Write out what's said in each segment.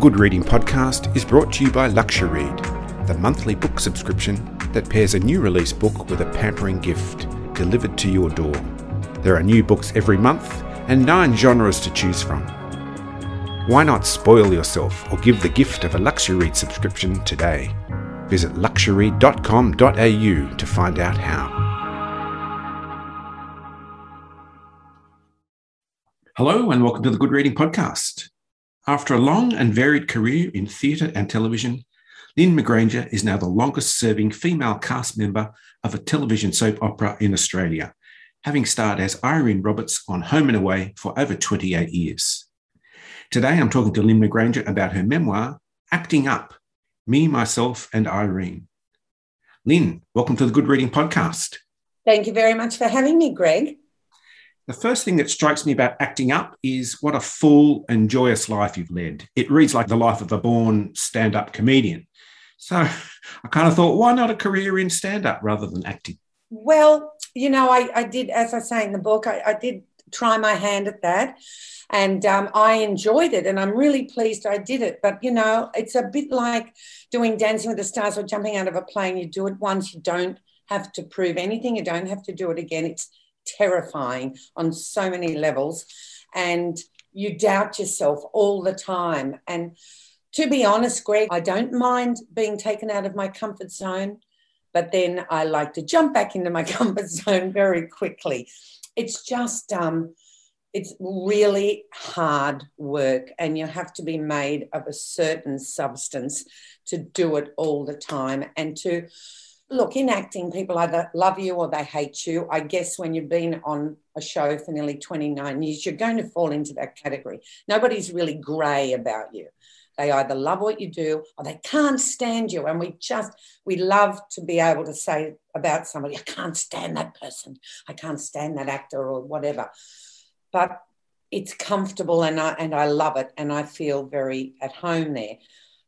Good Reading Podcast is brought to you by LuxuryRead, the monthly book subscription that pairs a new release book with a pampering gift delivered to your door. There are new books every month and nine genres to choose from. Why not spoil yourself or give the gift of a LuxuryRead subscription today? Visit luxury.com.au to find out how. Hello, and welcome to the Good Reading Podcast. After a long and varied career in theatre and television, Lynne McGranger is now the longest serving female cast member of a television soap opera in Australia, having starred as Irene Roberts on Home and Away for over 28 years. Today, I'm talking to Lynne McGranger about her memoir, Acting Up Me, Myself, and Irene. Lynne, welcome to the Good Reading Podcast. Thank you very much for having me, Greg. The first thing that strikes me about acting up is what a full and joyous life you've led. It reads like the life of a born stand up comedian. So I kind of thought, why not a career in stand up rather than acting? Well, you know, I, I did, as I say in the book, I, I did try my hand at that and um, I enjoyed it and I'm really pleased I did it. But you know, it's a bit like doing Dancing with the Stars or jumping out of a plane. You do it once, you don't have to prove anything, you don't have to do it again. It's terrifying on so many levels. And you doubt yourself all the time. And to be honest, Greg, I don't mind being taken out of my comfort zone, but then I like to jump back into my comfort zone very quickly. It's just, um, it's really hard work, and you have to be made of a certain substance to do it all the time and to look, in acting, people either love you or they hate you. I guess when you've been on a show for nearly 29 years, you're going to fall into that category. Nobody's really grey about you. They either love what you do or they can't stand you. And we just, we love to be able to say about somebody, I can't stand that person. I can't stand that actor or whatever. But it's comfortable and I, and I love it. And I feel very at home there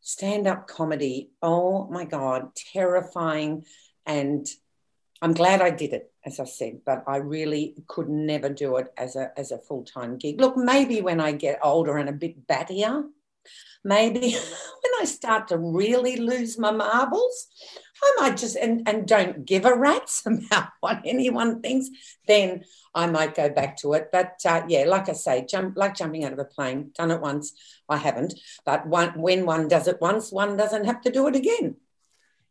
stand up comedy. Oh my God, terrifying. And I'm glad I did it, as I said, but I really could never do it as a, as a full time gig. Look, maybe when I get older and a bit battier, maybe when I start to really lose my marbles, I might just and, and don't give a rat's about what anyone thinks, then I might go back to it. But uh, yeah, like I say, jump like jumping out of a plane. Done it once, I haven't. But one, when one does it once, one doesn't have to do it again.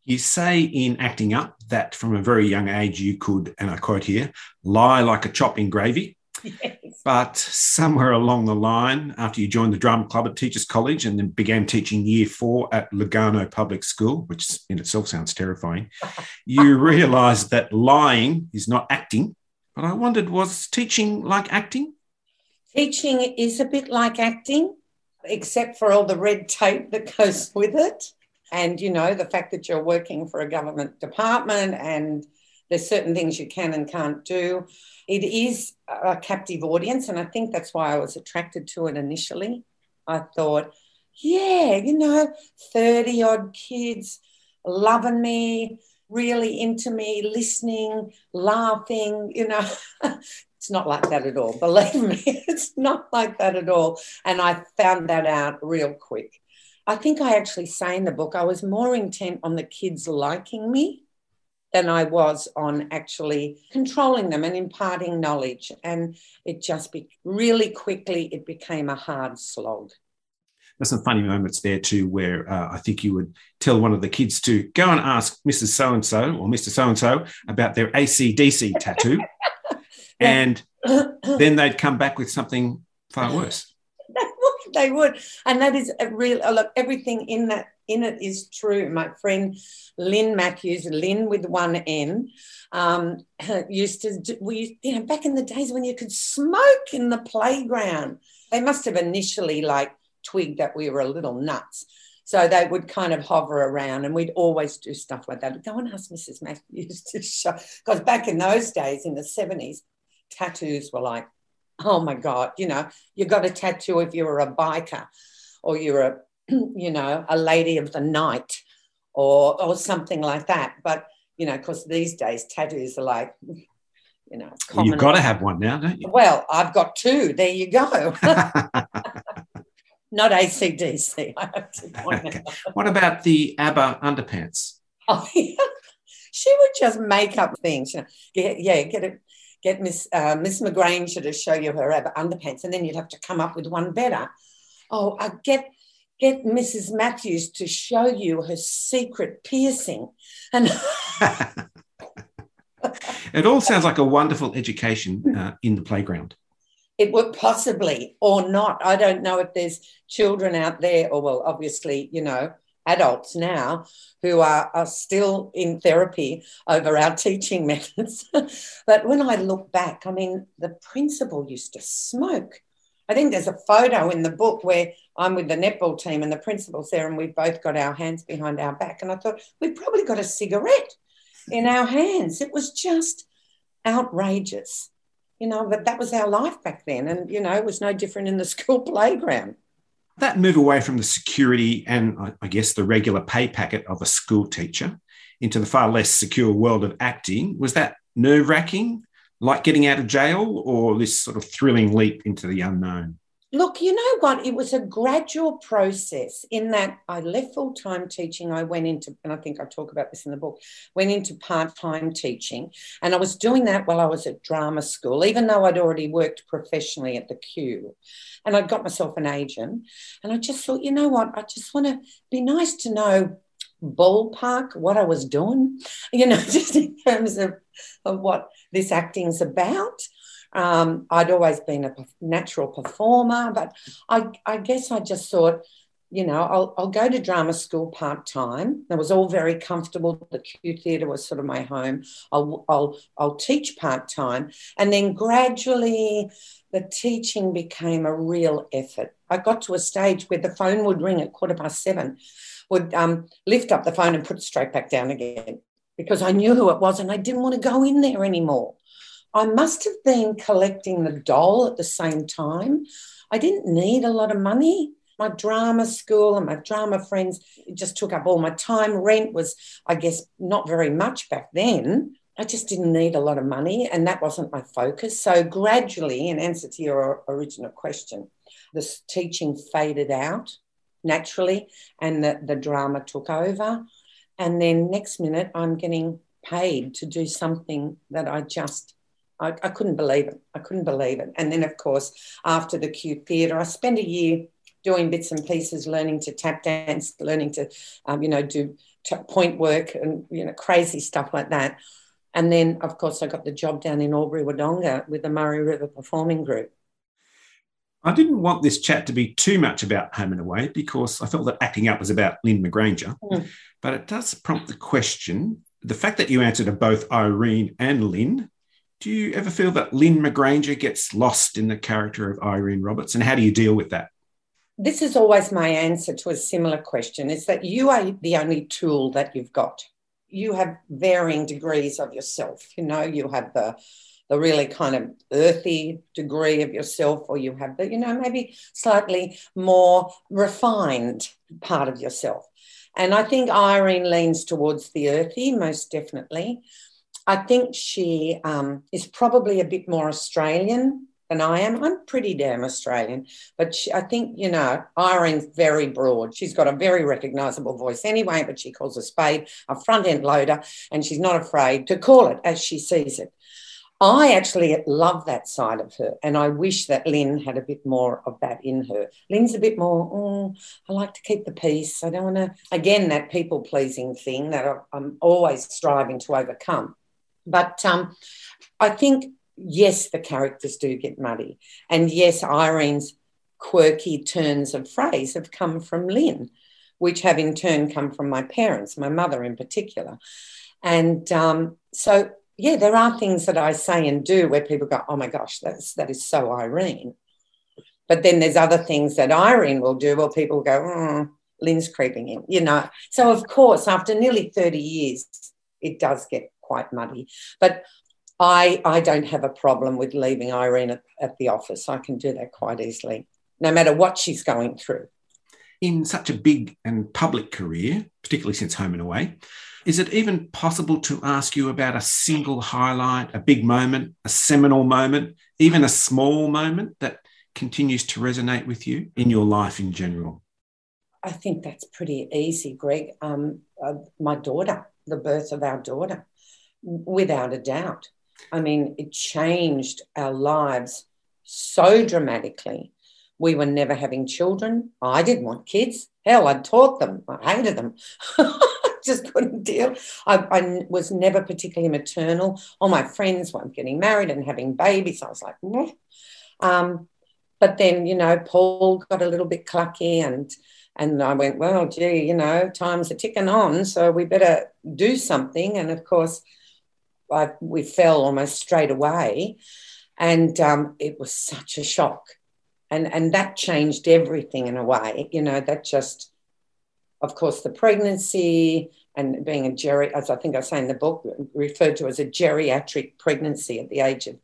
You say in acting up that from a very young age you could, and I quote here, lie like a chop in gravy. Yes. But somewhere along the line, after you joined the drama club at Teachers College and then began teaching year four at Lugarno Public School, which in itself sounds terrifying, you realised that lying is not acting. But I wondered, was teaching like acting? Teaching is a bit like acting, except for all the red tape that goes with it. And, you know, the fact that you're working for a government department and there's certain things you can and can't do. It is a captive audience, and I think that's why I was attracted to it initially. I thought, yeah, you know, 30 odd kids loving me, really into me, listening, laughing, you know. it's not like that at all. Believe me, it's not like that at all. And I found that out real quick. I think I actually say in the book, I was more intent on the kids liking me than I was on actually controlling them and imparting knowledge. And it just be, really quickly it became a hard slog. There's some funny moments there too, where uh, I think you would tell one of the kids to go and ask Mrs. So and so or Mr. So and so about their ACDC tattoo, and then they'd come back with something far worse. they would, and that is a real look. Everything in that in it is true. My friend Lynn Matthews, Lynn with one N, um, used to, we, you know, back in the days when you could smoke in the playground. They must have initially like twigged that we were a little nuts. So they would kind of hover around and we'd always do stuff like that. Go and ask Mrs. Matthews to show, because back in those days in the 70s, tattoos were like, oh my God, you know, you got a tattoo if you were a biker or you're a you know, a lady of the night or or something like that. But you know, because these days tattoos are like, you know, well, you've got to have one now, don't you? Well, I've got two. There you go. Not ACDC, I have to point okay. What about the ABBA underpants? Oh, yeah. She would just make up things. You know, get, yeah, get it. Get Miss uh, Miss McGranger to show you her ABBA underpants, and then you'd have to come up with one better. Oh, I get get Mrs. Matthews to show you her secret piercing, and it all sounds like a wonderful education uh, in the playground. It would possibly or not. I don't know if there's children out there, or well, obviously, you know, adults now who are, are still in therapy over our teaching methods. but when I look back, I mean, the principal used to smoke. I think there's a photo in the book where I'm with the netball team and the principal's there, and we've both got our hands behind our back. And I thought, we've probably got a cigarette in our hands. It was just outrageous, you know, but that was our life back then. And, you know, it was no different in the school playground. That move away from the security and, I guess, the regular pay packet of a school teacher into the far less secure world of acting, was that nerve wracking, like getting out of jail, or this sort of thrilling leap into the unknown? Look, you know what? It was a gradual process in that I left full time teaching. I went into, and I think I talk about this in the book, went into part time teaching. And I was doing that while I was at drama school, even though I'd already worked professionally at the Q. And I'd got myself an agent. And I just thought, you know what? I just want to be nice to know ballpark what I was doing, you know, just in terms of, of what this acting's about. Um, I'd always been a natural performer, but I, I guess I just thought, you know, I'll, I'll go to drama school part time. It was all very comfortable. The Q Theatre was sort of my home. I'll, I'll, I'll teach part time. And then gradually the teaching became a real effort. I got to a stage where the phone would ring at quarter past seven, would um, lift up the phone and put it straight back down again because I knew who it was and I didn't want to go in there anymore. I must have been collecting the doll at the same time. I didn't need a lot of money. My drama school and my drama friends it just took up all my time. Rent was, I guess, not very much back then. I just didn't need a lot of money, and that wasn't my focus. So, gradually, in answer to your original question, this teaching faded out naturally, and the, the drama took over. And then, next minute, I'm getting paid to do something that I just I, I couldn't believe it. I couldn't believe it. And then, of course, after the Q Theatre, I spent a year doing bits and pieces, learning to tap dance, learning to, um, you know, do t- point work and, you know, crazy stuff like that. And then, of course, I got the job down in Albury Wodonga with the Murray River Performing Group. I didn't want this chat to be too much about home and away because I felt that acting up was about Lynne McGranger. Mm. But it does prompt the question the fact that you answered to both Irene and Lynne do you ever feel that Lynne McGranger gets lost in the character of Irene Roberts? And how do you deal with that? This is always my answer to a similar question is that you are the only tool that you've got. You have varying degrees of yourself. You know, you have the the really kind of earthy degree of yourself, or you have the, you know, maybe slightly more refined part of yourself. And I think Irene leans towards the earthy, most definitely. I think she um, is probably a bit more Australian than I am. I'm pretty damn Australian, but she, I think, you know, Irene's very broad. She's got a very recognizable voice anyway, but she calls a spade a front end loader and she's not afraid to call it as she sees it. I actually love that side of her, and I wish that Lynne had a bit more of that in her. Lynne's a bit more, oh, I like to keep the peace. I don't want to, again, that people pleasing thing that I'm always striving to overcome. But um, I think, yes, the characters do get muddy. And yes, Irene's quirky turns of phrase have come from Lynne, which have in turn come from my parents, my mother in particular. And um, so, yeah, there are things that I say and do where people go, oh my gosh, that's, that is so Irene. But then there's other things that Irene will do where people go, oh, Lynne's creeping in, you know. So, of course, after nearly 30 years, it does get quite muddy. But I, I don't have a problem with leaving Irene at, at the office. I can do that quite easily, no matter what she's going through. In such a big and public career, particularly since Home and Away, is it even possible to ask you about a single highlight, a big moment, a seminal moment, even a small moment that continues to resonate with you in your life in general? I think that's pretty easy, Greg. Um, uh, my daughter, the birth of our daughter, without a doubt. I mean, it changed our lives so dramatically. We were never having children. I didn't want kids. Hell, I'd taught them. I hated them. I just couldn't deal. I, I, was never particularly maternal. All my friends were getting married and having babies. I was like, um, but then you know, Paul got a little bit clucky, and and I went, well, gee, you know, times are ticking on, so we better do something. And of course, I, we fell almost straight away, and um, it was such a shock, and and that changed everything in a way. You know, that just of course, the pregnancy and being a geri, as I think I say in the book, referred to as a geriatric pregnancy at the age of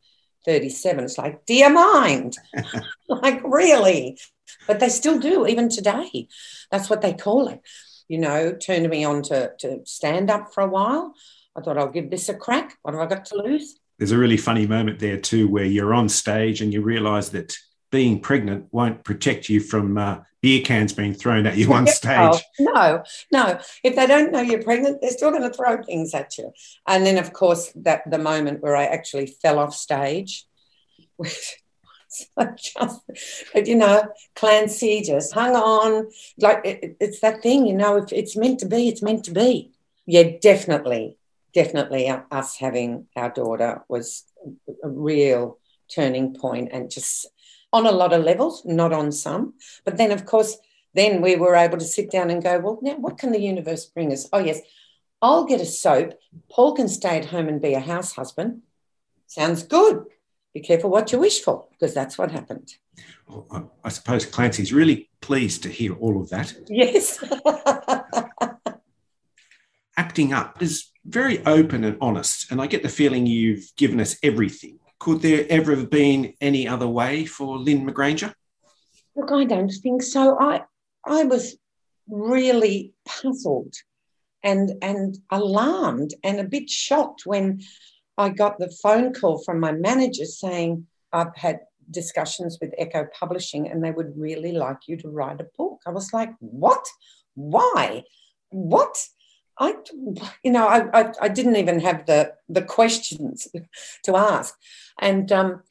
37. It's like, dear mind, like really? But they still do, even today. That's what they call it. You know, turned me on to, to stand up for a while. I thought I'll give this a crack. What have I got to lose? There's a really funny moment there too, where you're on stage and you realise that being pregnant won't protect you from uh, beer cans being thrown at you on stage. Oh, no, no. If they don't know you're pregnant, they're still going to throw things at you. And then, of course, that the moment where I actually fell off stage, just, you know, Clancy just hung on. Like it, it's that thing, you know, if it's meant to be, it's meant to be. Yeah, definitely, definitely. Us having our daughter was a real turning point and just on a lot of levels, not on some. But then, of course, then we were able to sit down and go, well, now what can the universe bring us? Oh, yes, I'll get a soap. Paul can stay at home and be a house husband. Sounds good. Be careful what you wish for, because that's what happened. Well, I suppose Clancy's really pleased to hear all of that. Yes. Acting up is very open and honest, and I get the feeling you've given us everything could there ever have been any other way for Lynne McGranger? Look, I don't think so. I I was really puzzled and and alarmed and a bit shocked when I got the phone call from my manager saying I've had discussions with Echo Publishing and they would really like you to write a book. I was like, what? Why? What? I, you know, I, I, I, didn't even have the the questions to ask, and um,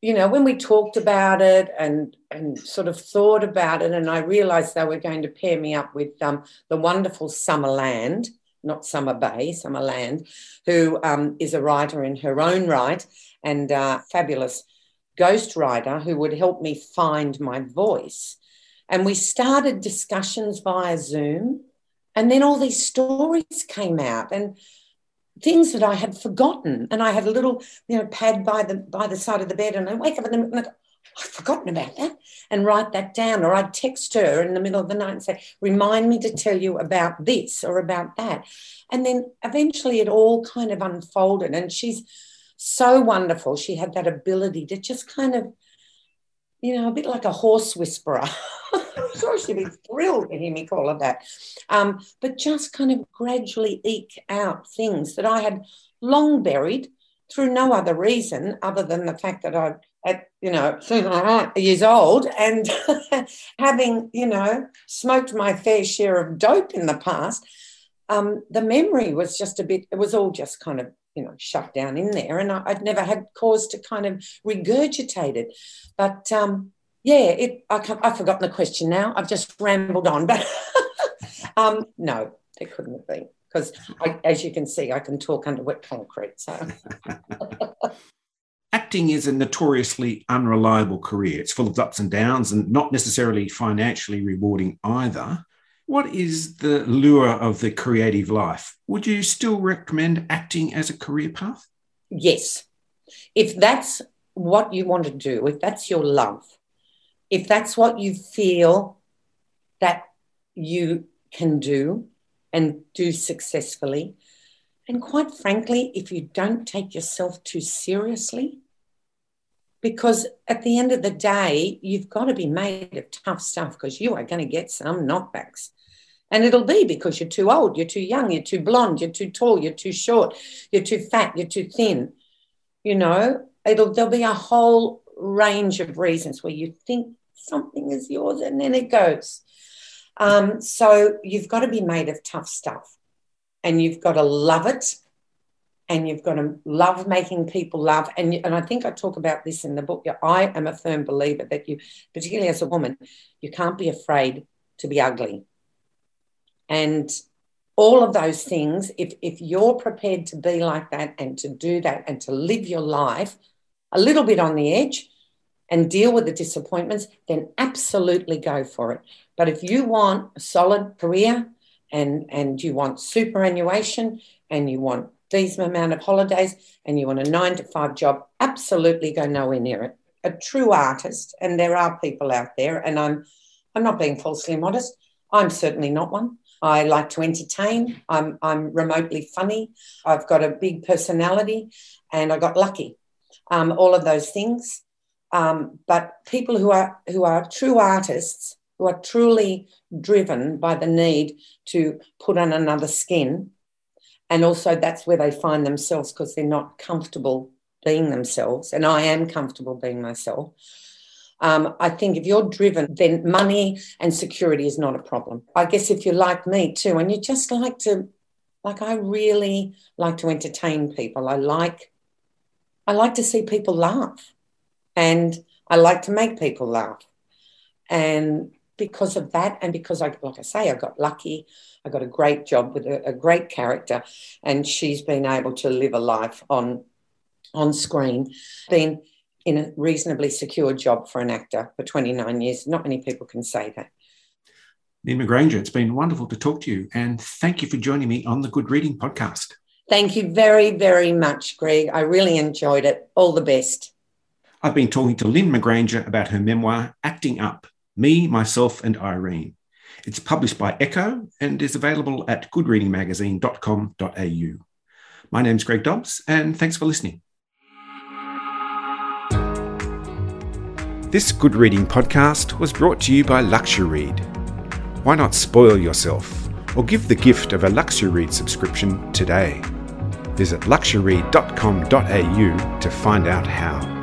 you know, when we talked about it and and sort of thought about it, and I realised they were going to pair me up with um, the wonderful Summer Land, not Summer Bay, Summer Land, who um, is a writer in her own right and a fabulous ghost writer who would help me find my voice. And we started discussions via Zoom and then all these stories came out and things that I had forgotten. And I had a little, you know, pad by the by the side of the bed, and I wake up and I'm like, I've forgotten about that, and write that down. Or I'd text her in the middle of the night and say, remind me to tell you about this or about that. And then eventually it all kind of unfolded. And she's so wonderful. She had that ability to just kind of, you know, a bit like a horse whisperer. I'm sure she'd be thrilled to hear me call her that. Um, but just kind of gradually eke out things that I had long buried through no other reason other than the fact that I, at you know, years old and having you know smoked my fair share of dope in the past, um, the memory was just a bit. It was all just kind of you know shut down in there, and I, would never had cause to kind of regurgitate it. But um, yeah, it, I have forgotten the question now. I've just rambled on, but um, no, it couldn't have been because, as you can see, I can talk under wet concrete. So. Acting is a notoriously unreliable career. It's full of ups and downs and not necessarily financially rewarding either. What is the lure of the creative life? Would you still recommend acting as a career path? Yes. If that's what you want to do, if that's your love, if that's what you feel that you can do and do successfully, and quite frankly, if you don't take yourself too seriously, because at the end of the day, you've got to be made of tough stuff because you are going to get some knockbacks. And it'll be because you're too old, you're too young, you're too blonde, you're too tall, you're too short, you're too fat, you're too thin. You know, it'll there'll be a whole range of reasons where you think something is yours and then it goes. Um, so you've got to be made of tough stuff and you've got to love it and you've got to love making people laugh. And, and I think I talk about this in the book. I am a firm believer that you, particularly as a woman, you can't be afraid to be ugly. And all of those things, if, if you're prepared to be like that and to do that and to live your life a little bit on the edge and deal with the disappointments, then absolutely go for it. But if you want a solid career and, and you want superannuation and you want these amount of holidays and you want a nine to five job, absolutely go nowhere near it. A true artist, and there are people out there, and I'm I'm not being falsely modest. I'm certainly not one. I like to entertain. I'm I'm remotely funny. I've got a big personality, and I got lucky. Um, all of those things. Um, but people who are who are true artists, who are truly driven by the need to put on another skin, and also that's where they find themselves because they're not comfortable being themselves, and I am comfortable being myself. Um, I think if you're driven, then money and security is not a problem. I guess if you're like me too, and you just like to, like I really like to entertain people. I like, I like to see people laugh, and I like to make people laugh, and because of that, and because I, like I say, I got lucky. I got a great job with a, a great character, and she's been able to live a life on on screen. Been in a reasonably secure job for an actor for 29 years. Not many people can say that. Lynne McGranger, it's been wonderful to talk to you, and thank you for joining me on the Good Reading podcast. Thank you very, very much, Greg. I really enjoyed it. All the best. I've been talking to Lynne McGranger about her memoir, Acting Up Me, Myself, and Irene. It's published by Echo and is available at goodreadingmagazine.com.au. My name's Greg Dobbs, and thanks for listening. This Good Reading podcast was brought to you by Luxury Read. Why not spoil yourself or give the gift of a Luxury Read subscription today? Visit luxury.com.au to find out how.